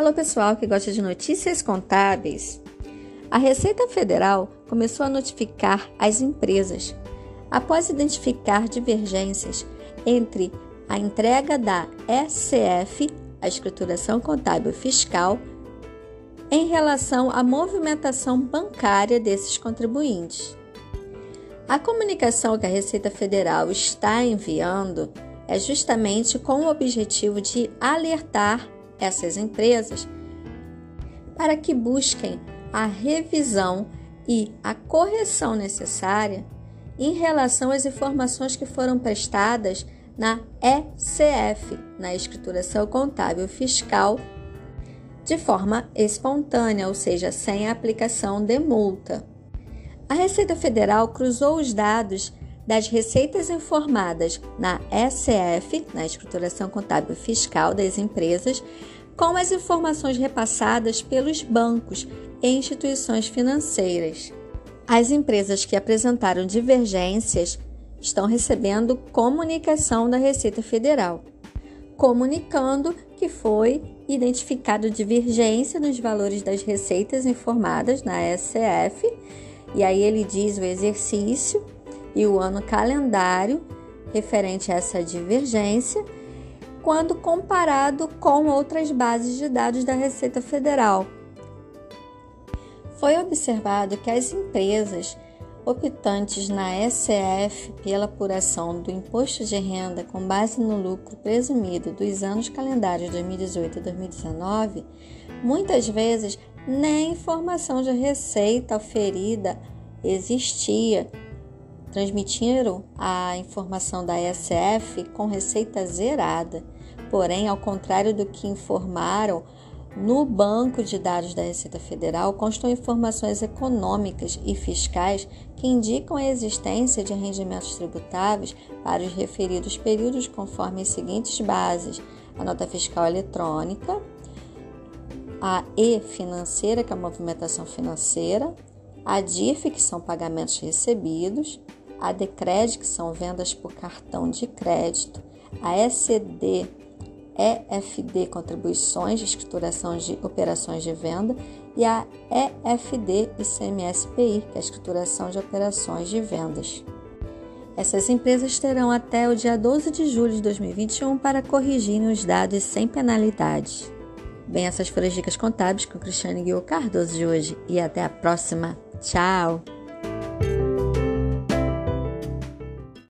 Alô, pessoal que gosta de notícias contábeis. A Receita Federal começou a notificar as empresas após identificar divergências entre a entrega da SCF, a escrituração contábil fiscal, em relação à movimentação bancária desses contribuintes. A comunicação que a Receita Federal está enviando é justamente com o objetivo de alertar essas empresas para que busquem a revisão e a correção necessária em relação às informações que foram prestadas na ECF, na Escrituração Contábil Fiscal, de forma espontânea, ou seja, sem aplicação de multa. A Receita Federal cruzou os dados das receitas informadas na ECF, na Escrituração Contábil Fiscal das Empresas, com as informações repassadas pelos bancos e instituições financeiras. As empresas que apresentaram divergências estão recebendo comunicação da Receita Federal, comunicando que foi identificado divergência nos valores das receitas informadas na SCF e aí ele diz o exercício e o ano calendário referente a essa divergência, quando comparado com outras bases de dados da Receita Federal. Foi observado que as empresas optantes na SCF pela apuração do imposto de renda com base no lucro presumido dos anos calendários 2018 e 2019, muitas vezes nem informação de receita oferida existia. Transmitiram a informação da SF com receita zerada. Porém, ao contrário do que informaram, no banco de dados da Receita Federal constam informações econômicas e fiscais que indicam a existência de rendimentos tributáveis para os referidos períodos conforme as seguintes bases: a nota fiscal eletrônica, a e-financeira, que é a movimentação financeira, a DIF, que são pagamentos recebidos, a DECRED, que são vendas por cartão de crédito, a ECD, EFD, contribuições de escrituração de operações de venda, e a EFD ICMS-PI, que é a escrituração de operações de vendas. Essas empresas terão até o dia 12 de julho de 2021 para corrigirem os dados sem penalidade. Bem, essas foram as dicas contábeis com o Cristiane Guiô Cardoso de hoje e até a próxima. Tchau!